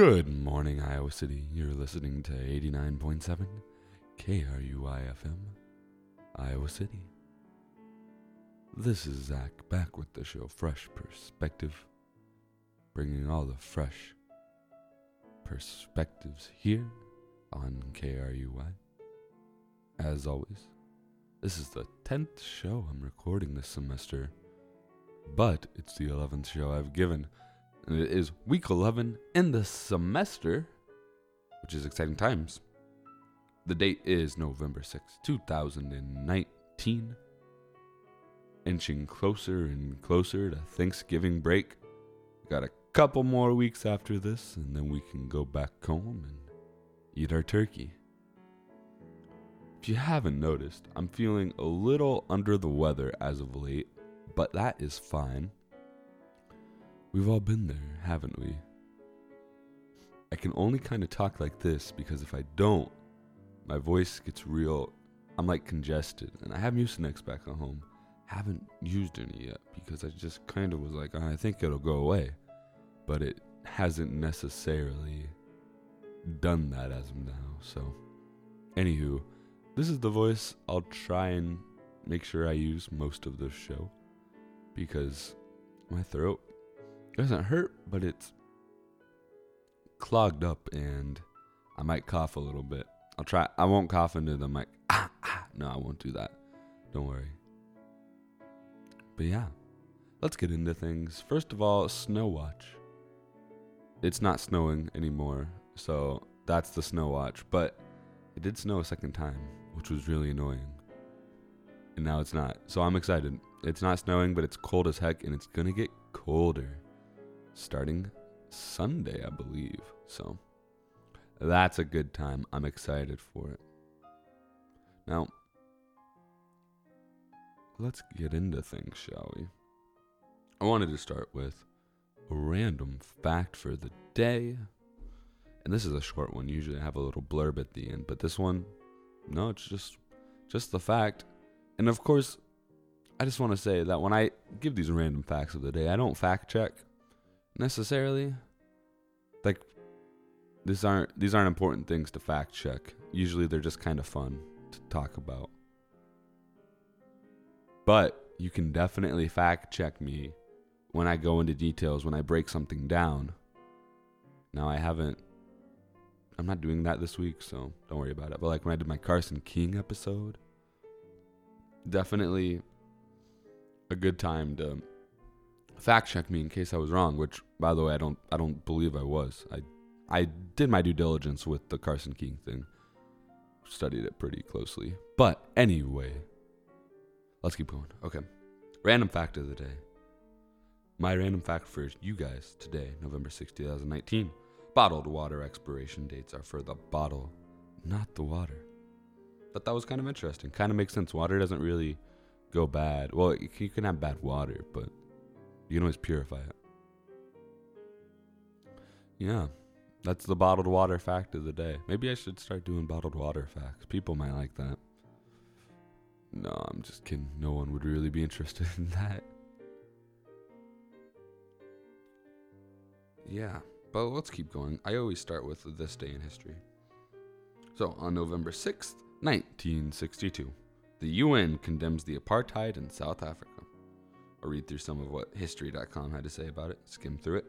Good morning, Iowa City. You're listening to 89.7 KRUI FM, Iowa City. This is Zach back with the show Fresh Perspective, bringing all the fresh perspectives here on KRUI. As always, this is the 10th show I'm recording this semester, but it's the 11th show I've given and it is week 11 in the semester, which is exciting times. The date is November 6, 2019. Inching closer and closer to Thanksgiving break. Got a couple more weeks after this, and then we can go back home and eat our turkey. If you haven't noticed, I'm feeling a little under the weather as of late, but that is fine. We've all been there, haven't we? I can only kind of talk like this because if I don't, my voice gets real. I'm like congested, and I have Mucinex back at home. Haven't used any yet because I just kind of was like, I think it'll go away, but it hasn't necessarily done that as of now. So, anywho, this is the voice I'll try and make sure I use most of the show because my throat doesn't hurt, but it's clogged up and I might cough a little bit. I'll try. I won't cough into the mic. Ah, ah. No, I won't do that. Don't worry. But yeah, let's get into things. First of all, snow watch. It's not snowing anymore, so that's the snow watch. But it did snow a second time, which was really annoying. And now it's not. So I'm excited. It's not snowing, but it's cold as heck, and it's gonna get colder starting Sunday, I believe. So that's a good time. I'm excited for it. Now, let's get into things, shall we? I wanted to start with a random fact for the day. And this is a short one. Usually I have a little blurb at the end, but this one no, it's just just the fact. And of course, I just want to say that when I give these random facts of the day, I don't fact check necessarily. Like these aren't these aren't important things to fact check. Usually they're just kind of fun to talk about. But you can definitely fact check me when I go into details when I break something down. Now I haven't I'm not doing that this week, so don't worry about it. But like when I did my Carson King episode, definitely a good time to fact check me in case I was wrong, which by the way I don't I don't believe I was. I I did my due diligence with the Carson King thing. Studied it pretty closely. But anyway, let's keep going. Okay. Random fact of the day. My random fact for you guys today, November 6, 2019. Bottled water expiration dates are for the bottle, not the water. But that was kind of interesting. Kind of makes sense. Water doesn't really go bad. Well, you can have bad water, but you can always purify it. Yeah, that's the bottled water fact of the day. Maybe I should start doing bottled water facts. People might like that. No, I'm just kidding. No one would really be interested in that. Yeah, but let's keep going. I always start with this day in history. So, on November 6th, 1962, the UN condemns the apartheid in South Africa. I'll read through some of what History.com had to say about it, skim through it.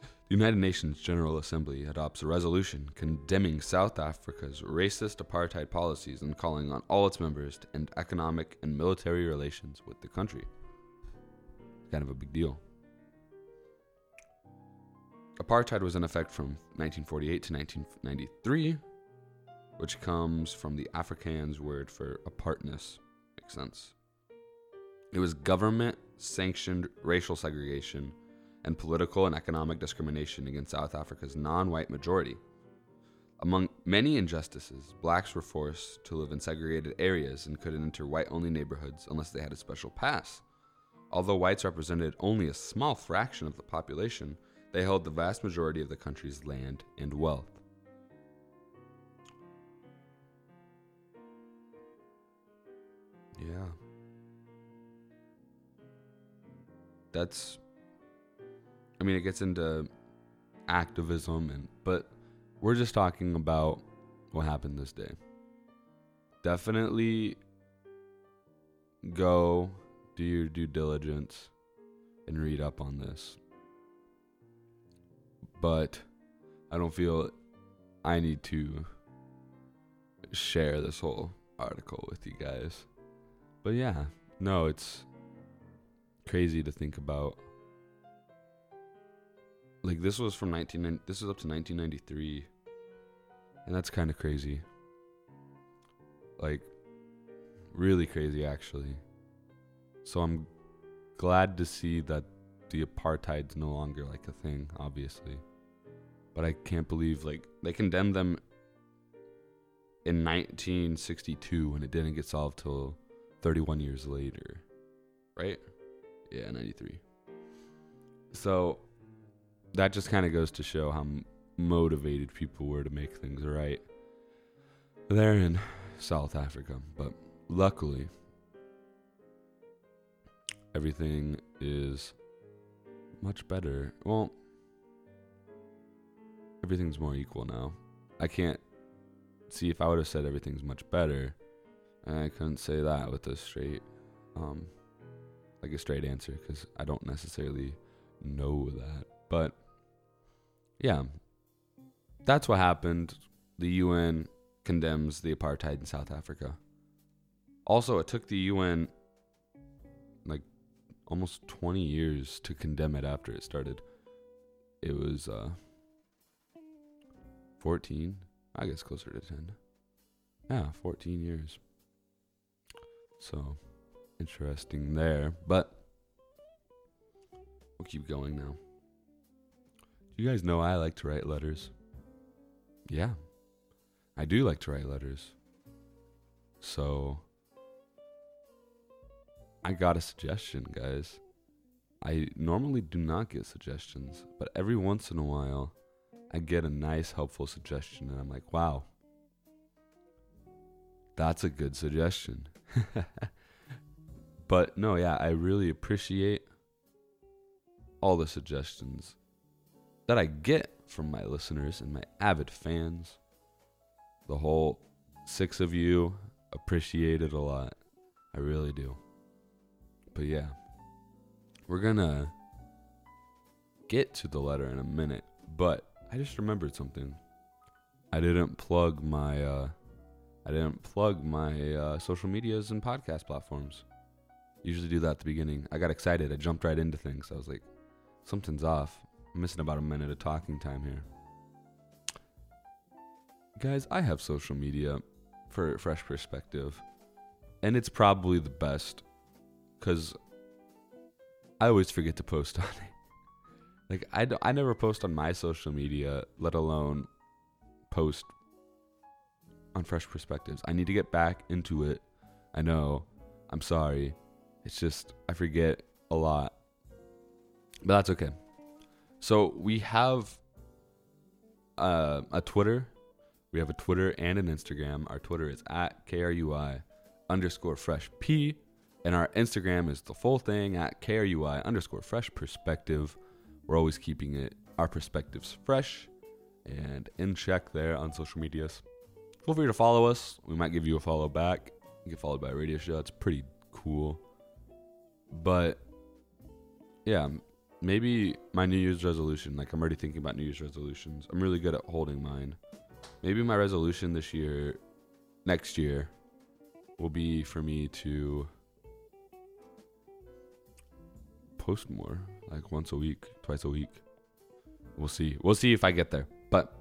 The United Nations General Assembly adopts a resolution condemning South Africa's racist apartheid policies and calling on all its members to end economic and military relations with the country. Kind of a big deal. Apartheid was in effect from 1948 to 1993, which comes from the Afrikaans word for apartness. Makes sense. It was government sanctioned racial segregation and political and economic discrimination against South Africa's non white majority. Among many injustices, blacks were forced to live in segregated areas and couldn't enter white only neighborhoods unless they had a special pass. Although whites represented only a small fraction of the population, they held the vast majority of the country's land and wealth. Yeah. That's I mean it gets into activism and but we're just talking about what happened this day. Definitely go do your due diligence and read up on this. But I don't feel I need to share this whole article with you guys. But yeah, no, it's crazy to think about. Like this was from 19 this is up to 1993. And that's kind of crazy. Like really crazy actually. So I'm glad to see that the apartheid's no longer like a thing, obviously. But I can't believe like they condemned them in 1962 and it didn't get solved till 31 years later. Right? Yeah, 93. So that just kind of goes to show how motivated people were to make things right there in South Africa. But luckily, everything is much better. Well, everything's more equal now. I can't see if I would have said everything's much better. I couldn't say that with a straight, um, like a straight answer because I don't necessarily know that. But yeah, that's what happened. The UN condemns the apartheid in South Africa. Also, it took the UN like almost 20 years to condemn it after it started. It was uh 14, I guess closer to 10. Yeah, 14 years. So, interesting there, but we'll keep going now. Do you guys know I like to write letters? Yeah. I do like to write letters. So, I got a suggestion, guys. I normally do not get suggestions, but every once in a while, I get a nice, helpful suggestion, and I'm like, wow, that's a good suggestion. but no, yeah, I really appreciate all the suggestions that I get from my listeners and my avid fans. The whole six of you appreciate it a lot. I really do. But yeah, we're gonna get to the letter in a minute, but I just remembered something. I didn't plug my uh, I didn't plug my uh, social medias and podcast platforms. Usually do that at the beginning. I got excited. I jumped right into things. I was like, something's off. I'm missing about a minute of talking time here. Guys, I have social media for fresh perspective, and it's probably the best because I always forget to post on it. Like I, never post on my social media, let alone post on fresh perspectives. I need to get back into it. I know. I'm sorry. It's just I forget a lot. But that's okay. So we have uh, a Twitter. We have a Twitter and an Instagram. Our Twitter is at KRUI underscore fresh P. And our Instagram is the full thing at KRUI underscore fresh perspective. We're always keeping it our perspectives fresh and in check there on social medias. Feel free to follow us. We might give you a follow back. You get followed by a radio show. It's pretty cool. But yeah, maybe my New Year's resolution. Like I'm already thinking about New Year's resolutions. I'm really good at holding mine. Maybe my resolution this year, next year, will be for me to post more, like once a week, twice a week. We'll see. We'll see if I get there. But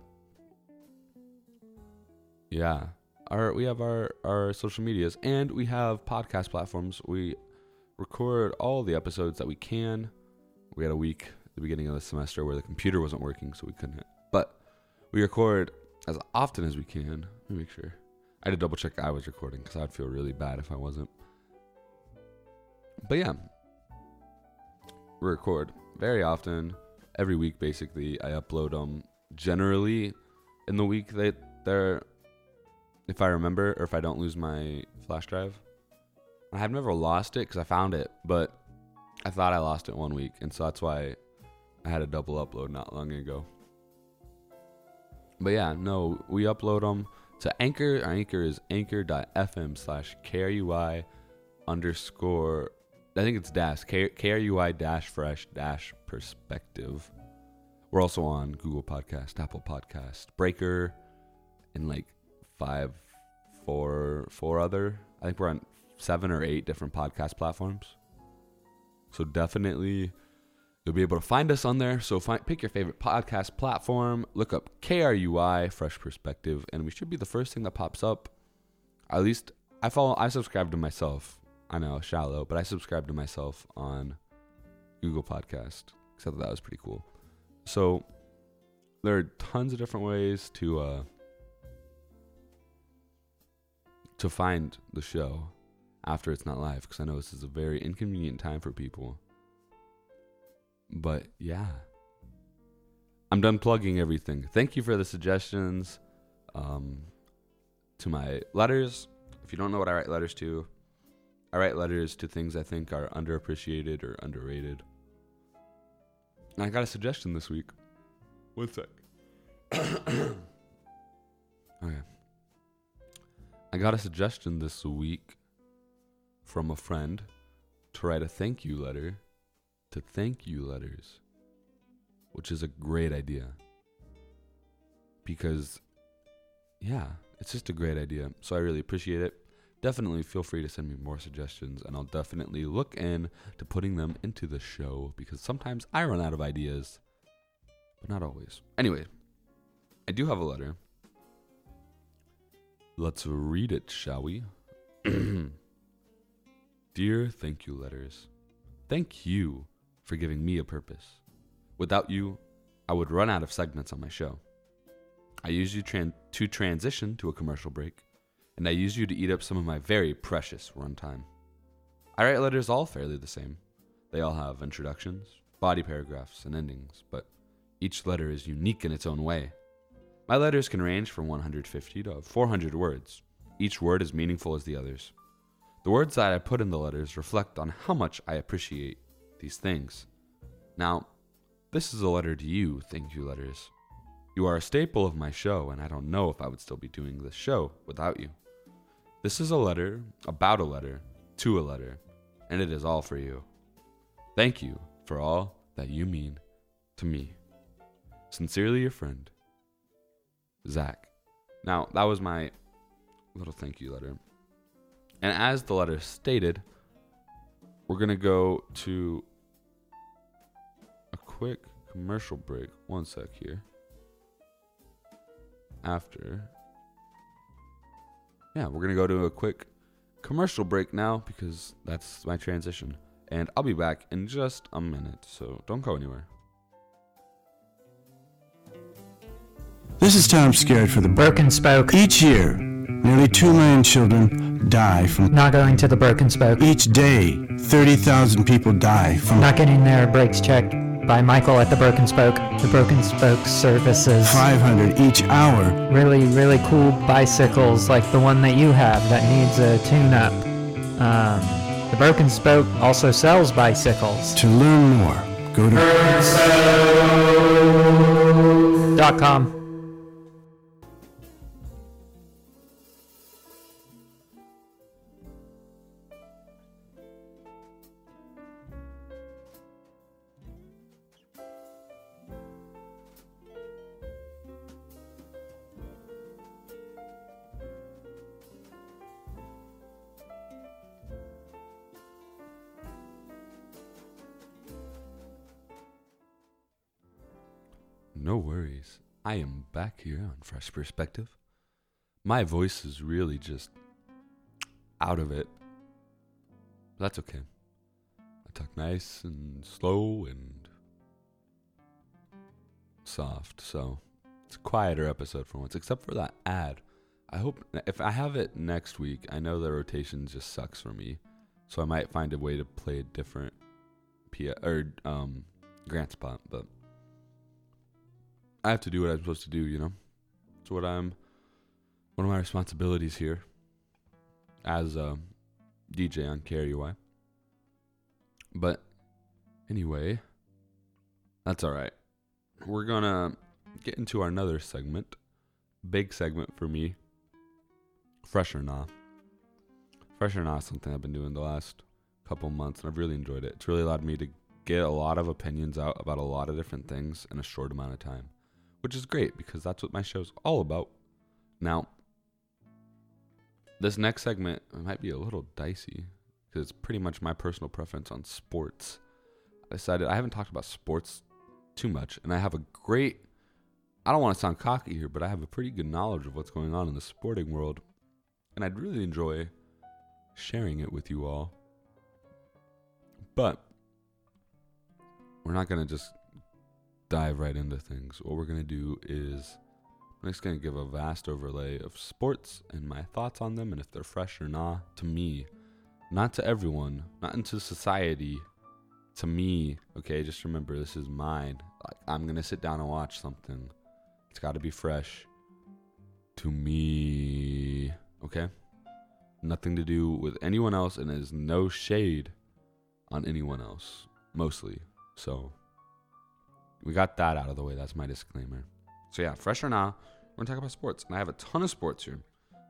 yeah, our we have our our social medias and we have podcast platforms. We record all the episodes that we can. We had a week at the beginning of the semester where the computer wasn't working, so we couldn't. But we record as often as we can. Let me make sure. I had to double check I was recording because I'd feel really bad if I wasn't. But yeah, record very often, every week basically. I upload them generally in the week that they're, if I remember or if I don't lose my flash drive. I have never lost it because I found it, but I thought I lost it one week, and so that's why I had a double upload not long ago. But yeah, no, we upload them to Anchor. Our Anchor is anchor.fm slash KRUI underscore, I think it's dash, KRUI dash fresh dash perspective. We're also on Google Podcast, Apple Podcast, Breaker, and like five, four, four other. I think we're on seven or eight different podcast platforms. So definitely you'll be able to find us on there. So find, pick your favorite podcast platform, look up KRUI Fresh Perspective, and we should be the first thing that pops up. At least I follow I subscribe to myself. I know, shallow, but I subscribe to myself on Google Podcast. Except that, that was pretty cool. So there are tons of different ways to uh to find the show after it's not live because I know this is a very inconvenient time for people. But yeah. I'm done plugging everything. Thank you for the suggestions um, to my letters. If you don't know what I write letters to, I write letters to things I think are underappreciated or underrated. And I got a suggestion this week. One sec. okay. I got a suggestion this week from a friend to write a thank you letter to thank you letters, which is a great idea. Because, yeah, it's just a great idea. So I really appreciate it. Definitely feel free to send me more suggestions, and I'll definitely look in to putting them into the show because sometimes I run out of ideas, but not always. Anyway, I do have a letter. Let's read it, shall we? Dear thank you letters, thank you for giving me a purpose. Without you, I would run out of segments on my show. I use you tran- to transition to a commercial break, and I use you to eat up some of my very precious runtime. I write letters all fairly the same. They all have introductions, body paragraphs, and endings, but each letter is unique in its own way. My letters can range from 150 to 400 words. Each word is meaningful as the others. The words that I put in the letters reflect on how much I appreciate these things. Now, this is a letter to you, thank you letters. You are a staple of my show, and I don't know if I would still be doing this show without you. This is a letter about a letter to a letter, and it is all for you. Thank you for all that you mean to me. Sincerely, your friend, Zach. Now, that was my little thank you letter. And as the letter stated, we're going to go to a quick commercial break. One sec here. After. Yeah, we're going to go to a quick commercial break now because that's my transition. And I'll be back in just a minute, so don't go anywhere. This is Tom Scared for the Broken Spoke. Each year, nearly 2 million children die from. Not going to the Broken Spoke. Each day, 30,000 people die from. Not getting their brakes checked by Michael at the Broken Spoke. The Broken Spoke services 500 each hour. really, really cool bicycles like the one that you have that needs a tune up. Um, the Broken Spoke also sells bicycles. To learn more, go to. Dot No worries. I am back here on Fresh Perspective. My voice is really just out of it. That's okay. I talk nice and slow and soft, so it's a quieter episode for once, except for that ad. I hope if I have it next week, I know the rotation just sucks for me, so I might find a way to play a different P or um Grant spot, but I have to do what I'm supposed to do, you know? It's what I'm one of my responsibilities here as a DJ on KRUI. But anyway, that's all right. We're gonna get into our another segment big segment for me. Fresh or not. Fresh or not something I've been doing the last couple months, and I've really enjoyed it. It's really allowed me to get a lot of opinions out about a lot of different things in a short amount of time, which is great because that's what my show's all about. Now, this next segment might be a little dicey because it's pretty much my personal preference on sports. I decided I haven't talked about sports too much, and I have a great. I don't want to sound cocky here, but I have a pretty good knowledge of what's going on in the sporting world, and I'd really enjoy sharing it with you all. But we're not going to just dive right into things. What we're going to do is I'm just going to give a vast overlay of sports and my thoughts on them and if they're fresh or not to me, not to everyone, not into society, to me. Okay, just remember this is mine. Like I'm going to sit down and watch something. It's got to be fresh to me. Okay? Nothing to do with anyone else and there's no shade on anyone else, mostly. So we got that out of the way. That's my disclaimer. So yeah, fresh or not, we're gonna talk about sports, and I have a ton of sports here,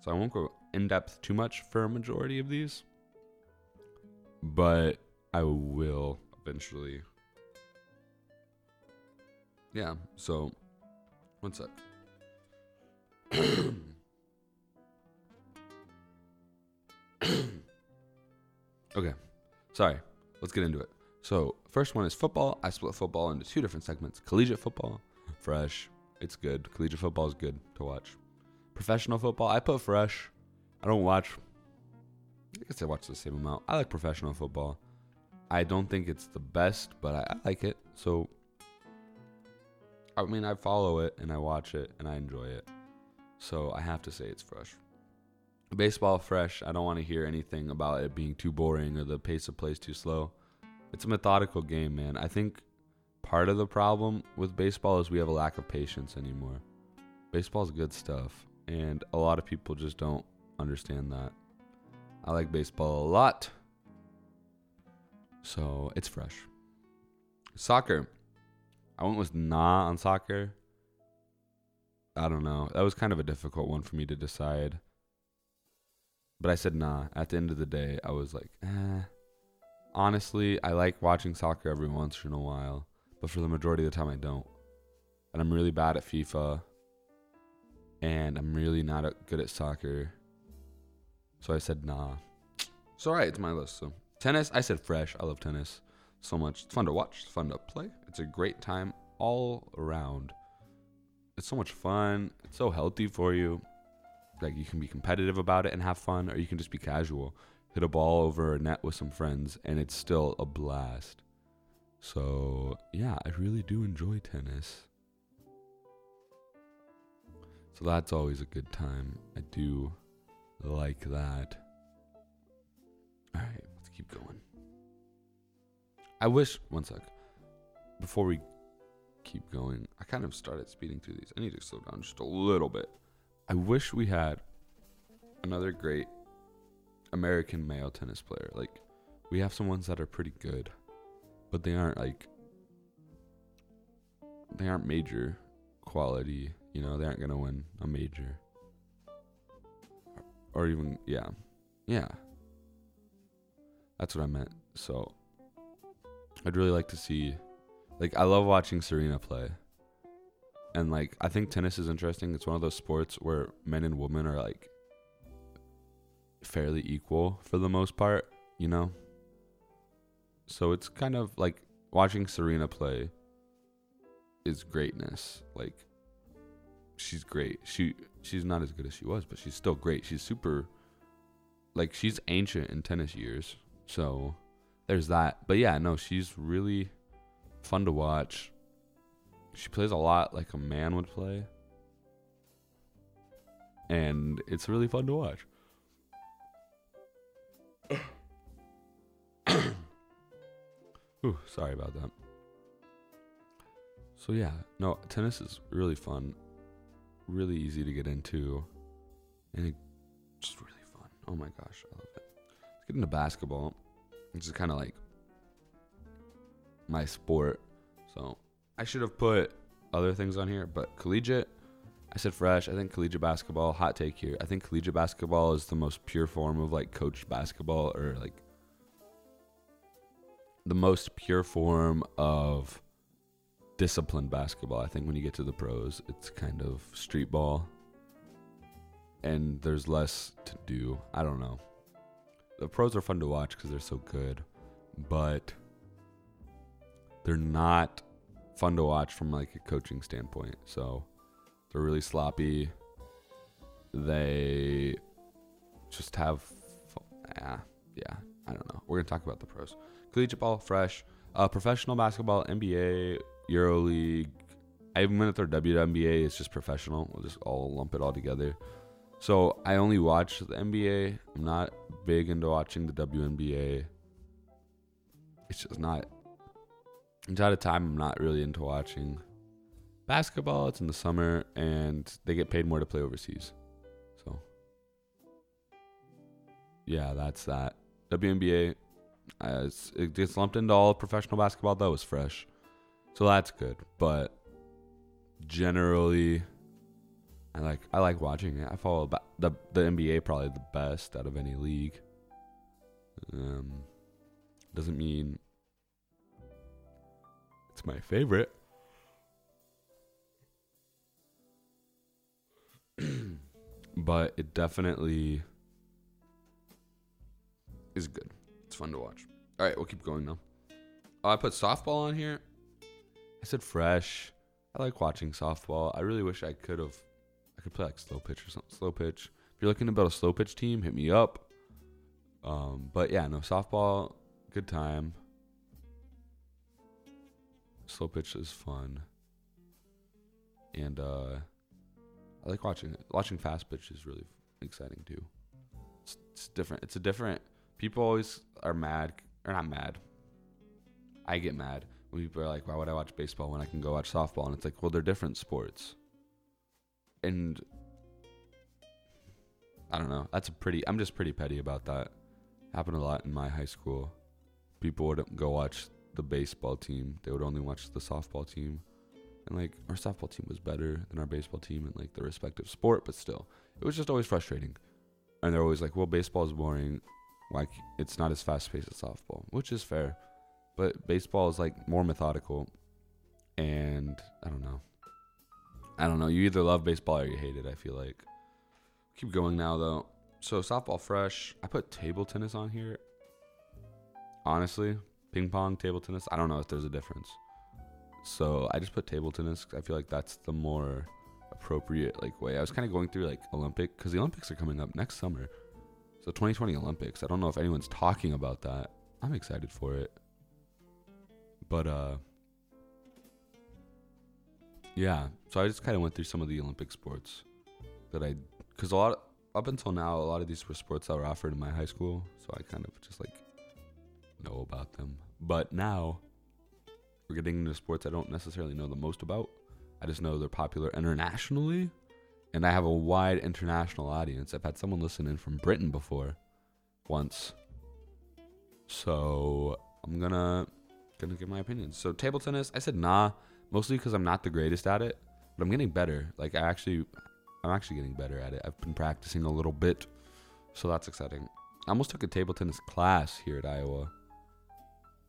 so I won't go in depth too much for a majority of these, but I will eventually. Yeah. So, one sec. okay. Sorry. Let's get into it. So, first one is football. I split football into two different segments collegiate football, fresh. It's good. Collegiate football is good to watch. Professional football, I put fresh. I don't watch. I guess I watch the same amount. I like professional football. I don't think it's the best, but I, I like it. So, I mean, I follow it and I watch it and I enjoy it. So, I have to say it's fresh. Baseball, fresh. I don't want to hear anything about it being too boring or the pace of play is too slow. It's a methodical game, man. I think part of the problem with baseball is we have a lack of patience anymore. Baseball is good stuff, and a lot of people just don't understand that. I like baseball a lot, so it's fresh. Soccer. I went with nah on soccer. I don't know. That was kind of a difficult one for me to decide. But I said nah. At the end of the day, I was like, eh honestly, I like watching soccer every once in a while, but for the majority of the time, I don't. And I'm really bad at FIFA, and I'm really not good at soccer. So I said, nah. It's alright, it's my list. So tennis, I said fresh. I love tennis so much. It's fun to watch, it's fun to play. It's a great time all around. It's so much fun. It's so healthy for you. Like you can be competitive about it and have fun, or you can just be casual hit a ball over a net with some friends, and it's still a blast. So, yeah, I really do enjoy tennis. So, that's always a good time. I do like that. All right, let's keep going. I wish, one sec, before we keep going, I kind of started speeding through these. I need to slow down just a little bit. I wish we had another great American male tennis player. Like we have some ones that are pretty good, but they aren't like they aren't major quality. You know, they aren't gonna win a major, or even yeah, yeah. That's what I meant. So I'd really like to see, like, I love watching Serena play. And like I think tennis is interesting. It's one of those sports where men and women are like fairly equal for the most part, you know? So it's kind of like watching Serena play is greatness. Like she's great. She she's not as good as she was, but she's still great. She's super like she's ancient in tennis years. So there's that. But yeah, no, she's really fun to watch. She plays a lot like a man would play. And it's really fun to watch. Ooh, sorry about that. So yeah, no, tennis is really fun, really easy to get into, and it's just really fun. Oh my gosh, I love it. Let's get into basketball. It's is kind of like my sport. So I should have put other things on here, but collegiate, I said fresh. I think collegiate basketball. Hot take here. I think collegiate basketball is the most pure form of like coached basketball, or like the most pure form of disciplined basketball. I think when you get to the pros, it's kind of street ball, and there's less to do. I don't know. The pros are fun to watch because they're so good, but they're not fun to watch from like a coaching standpoint. So they're really sloppy. They just have, yeah, yeah. I don't know. We're gonna talk about the pros. Collegiate ball, fresh. Uh, professional basketball, NBA, EuroLeague. I even went with their WNBA. It's just professional. We'll just all lump it all together. So I only watch the NBA. I'm not big into watching the WNBA. It's just not. It's out of time. I'm not really into watching basketball. It's in the summer, and they get paid more to play overseas. So yeah, that's that. WNBA, uh, it gets lumped into all professional basketball. That was fresh, so that's good. But generally, I like I like watching it. I follow the the NBA probably the best out of any league. Um, doesn't mean it's my favorite. but it definitely is good. Fun to watch. All right, we'll keep going now. Oh, I put softball on here. I said fresh. I like watching softball. I really wish I could have. I could play like slow pitch or something. Slow pitch. If you're looking to build a slow pitch team, hit me up. Um, but yeah, no softball. Good time. Slow pitch is fun. And uh, I like watching it. Watching fast pitch is really exciting too. It's, it's different. It's a different. People always are mad or not mad. I get mad when people are like, "Why would I watch baseball when I can go watch softball?" And it's like, well, they're different sports. And I don't know. That's a pretty. I'm just pretty petty about that. Happened a lot in my high school. People would go watch the baseball team. They would only watch the softball team. And like our softball team was better than our baseball team in like the respective sport, but still, it was just always frustrating. And they're always like, "Well, baseball is boring. Like it's not as fast paced as softball," which is fair. But baseball is like more methodical, and I don't know. I don't know. You either love baseball or you hate it. I feel like. Keep going now though. So softball fresh. I put table tennis on here. Honestly, ping pong, table tennis. I don't know if there's a difference. So I just put table tennis. I feel like that's the more appropriate like way. I was kind of going through like Olympic because the Olympics are coming up next summer. So 2020 Olympics. I don't know if anyone's talking about that. I'm excited for it. But uh yeah, so I just kind of went through some of the Olympic sports that I cuz a lot up until now a lot of these were sports that were offered in my high school, so I kind of just like know about them. But now we're getting into sports I don't necessarily know the most about. I just know they're popular internationally, and I have a wide international audience. I've had someone listen in from Britain before, once. So I'm gonna gonna give my opinion. So table tennis, I said nah, mostly because I'm not the greatest at it, but I'm getting better. Like I actually, I'm actually getting better at it. I've been practicing a little bit, so that's exciting. I almost took a table tennis class here at Iowa.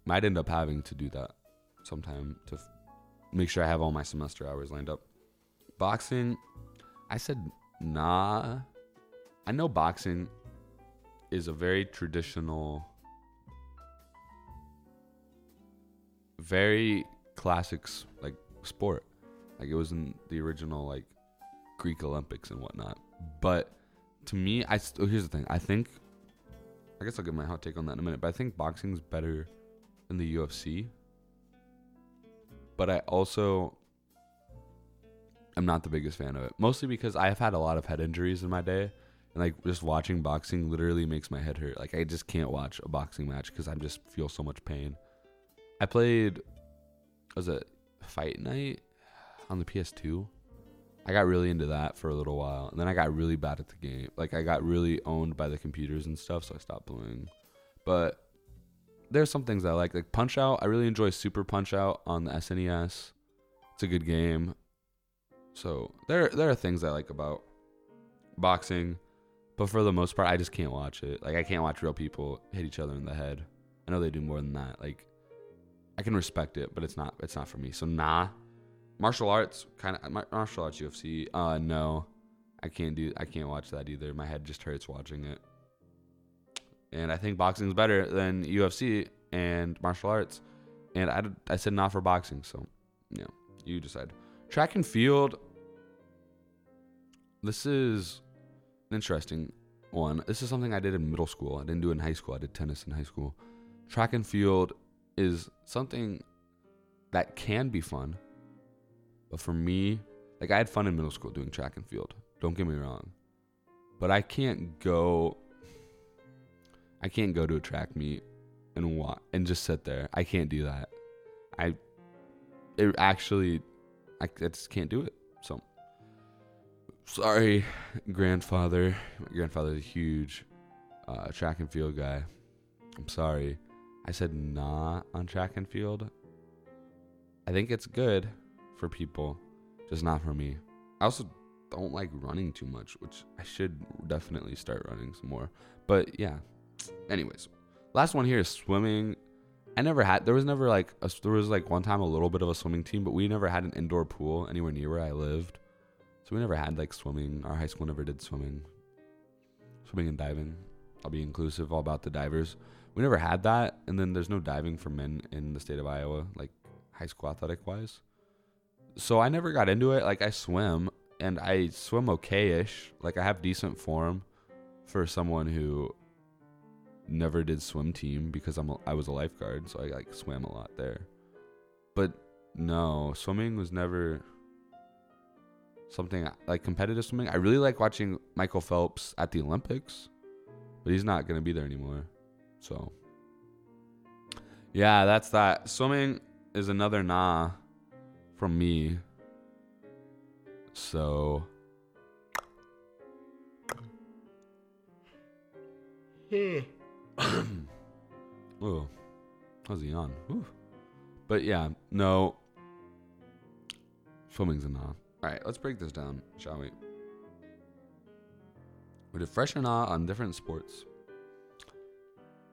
Might end up having to do that sometime to f- make sure I have all my semester hours lined up. Boxing, I said nah. I know boxing is a very traditional, very classics like sport. Like it was in the original like Greek Olympics and whatnot. But to me, I st- oh, here's the thing. I think I guess I'll give my hot take on that in a minute. But I think boxing's better than the UFC but I also am not the biggest fan of it. Mostly because I have had a lot of head injuries in my day, and like just watching boxing literally makes my head hurt. Like I just can't watch a boxing match because I just feel so much pain. I played, was it Fight Night on the PS2? I got really into that for a little while, and then I got really bad at the game. Like I got really owned by the computers and stuff, so I stopped playing. But there's some things I like, like Punch Out. I really enjoy Super Punch Out on the SNES. It's a good game. So there there are things I like about boxing, but for the most part, I just can't watch it. Like I can't watch real people hit each other in the head. I know they do more than that. Like I can respect it, but it's not it's not for me. So nah. Martial arts kind of martial arts UFC. Uh no. I can't do I can't watch that either. My head just hurts watching it. And I think boxing is better than UFC and martial arts. And I, I said not for boxing, so yeah, you decide. Track and field. This is an interesting one. This is something I did in middle school. I didn't do it in high school. I did tennis in high school. Track and field is something that can be fun. But for me, like I had fun in middle school doing track and field. Don't get me wrong. But I can't go I can't go to a track meet and walk and just sit there. I can't do that. I it actually I, I just can't do it. So sorry, grandfather. My grandfather's a huge uh, track and field guy. I'm sorry. I said nah on track and field. I think it's good for people, just not for me. I also don't like running too much, which I should definitely start running some more. But yeah. Anyways, last one here is swimming. I never had. There was never like a, there was like one time a little bit of a swimming team, but we never had an indoor pool anywhere near where I lived, so we never had like swimming. Our high school never did swimming, swimming and diving. I'll be inclusive, all about the divers. We never had that, and then there's no diving for men in the state of Iowa, like high school athletic wise. So I never got into it. Like I swim, and I swim okay-ish. Like I have decent form for someone who never did swim team because I'm a, I was a lifeguard, so I like swam a lot there. But no, swimming was never something like competitive swimming. I really like watching Michael Phelps at the Olympics, but he's not gonna be there anymore. So yeah, that's that. Swimming is another nah from me. So oh, how's he on? Whew. But yeah, no. Swimming's a nah. All right, let's break this down, shall we? We did fresh or nah on different sports.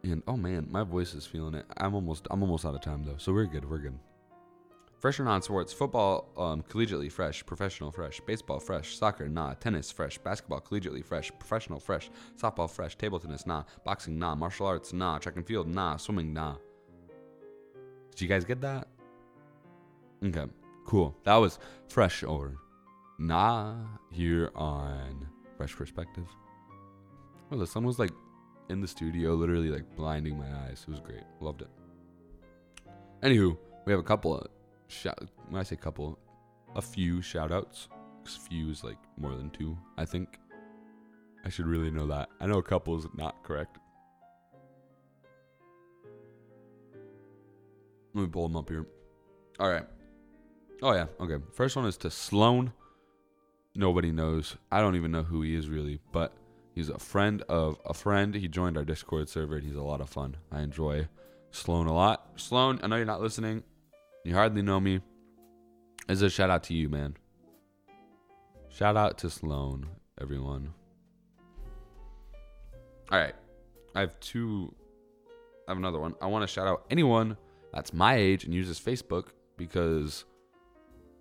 And oh man, my voice is feeling it. I'm almost I'm almost out of time though, so we're good. We're good. Fresh or non sports, football, um, collegiately fresh, professional fresh, baseball fresh, soccer nah, tennis fresh, basketball collegiately fresh, professional fresh, softball fresh, table tennis nah, boxing nah, martial arts nah, track and field nah, swimming nah. Did you guys get that? Okay, cool. That was fresh or nah here on Fresh Perspective. Well, the sun was like in the studio, literally like blinding my eyes. It was great. Loved it. Anywho, we have a couple of shout. When I say couple, a few shout outs. Few is like more than two, I think. I should really know that. I know a couple is not correct. Let me pull them up here. All right. Oh yeah. Okay. First one is to Sloan. Nobody knows. I don't even know who he is really, but he's a friend of a friend. He joined our Discord server and he's a lot of fun. I enjoy Sloan a lot. Sloan, I know you're not listening. You hardly know me. It's a shout out to you, man. Shout out to Sloan, everyone. All right. I have two. I have another one. I want to shout out anyone that's my age and uses Facebook because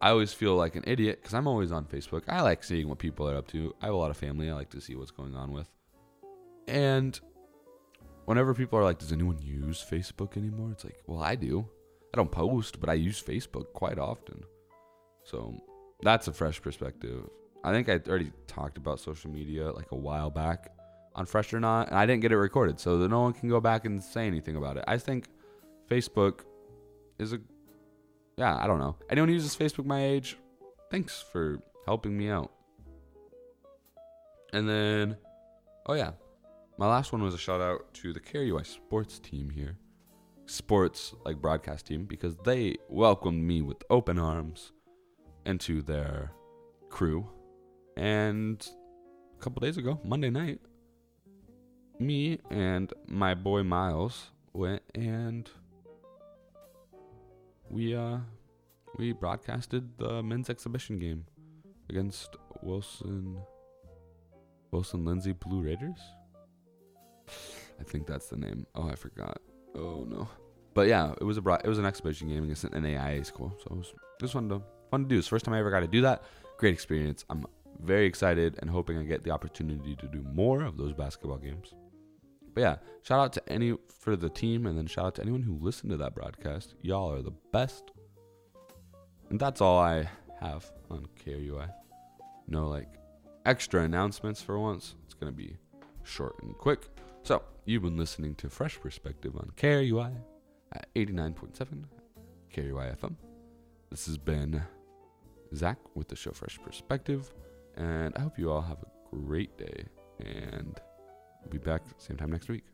I always feel like an idiot because I'm always on Facebook. I like seeing what people are up to. I have a lot of family I like to see what's going on with. And whenever people are like, does anyone use Facebook anymore? It's like, well, I do. I don't post, but I use Facebook quite often. So that's a fresh perspective. I think I already talked about social media like a while back on Fresh or Not, and I didn't get it recorded, so that no one can go back and say anything about it. I think Facebook is a yeah, I don't know. Anyone who uses Facebook my age, thanks for helping me out. And then, oh yeah, my last one was a shout out to the KRUI sports team here. Sports, like broadcast team, because they welcomed me with open arms into their crew. And a couple days ago, Monday night, me and my boy Miles went and we uh we broadcasted the men's exhibition game against Wilson Wilson Lindsey Blue Raiders. I think that's the name. Oh, I forgot. Oh no. But yeah, it was a bro- it was an exhibition game against an AIA school, so it was it was fun to fun to do. It's the first time I ever got to do that. Great experience. I'm very excited and hoping I get the opportunity to do more of those basketball games. But yeah, shout out to any for the team, and then shout out to anyone who listened to that broadcast. Y'all are the best. And that's all I have on KRUI. No like extra announcements for once. It's gonna be short and quick. So you've been listening to Fresh Perspective on KRUI at 89.7 KRUI FM. This has been Zach with the show Fresh Perspective, and I hope you all have a great day. And we'll be back same time next week.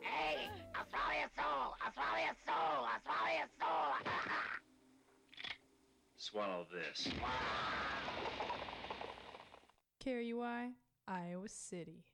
Hey, I'll swallow your soul. I'll swallow your soul. I'll swallow your soul. Swallow this. KRUI, Iowa City.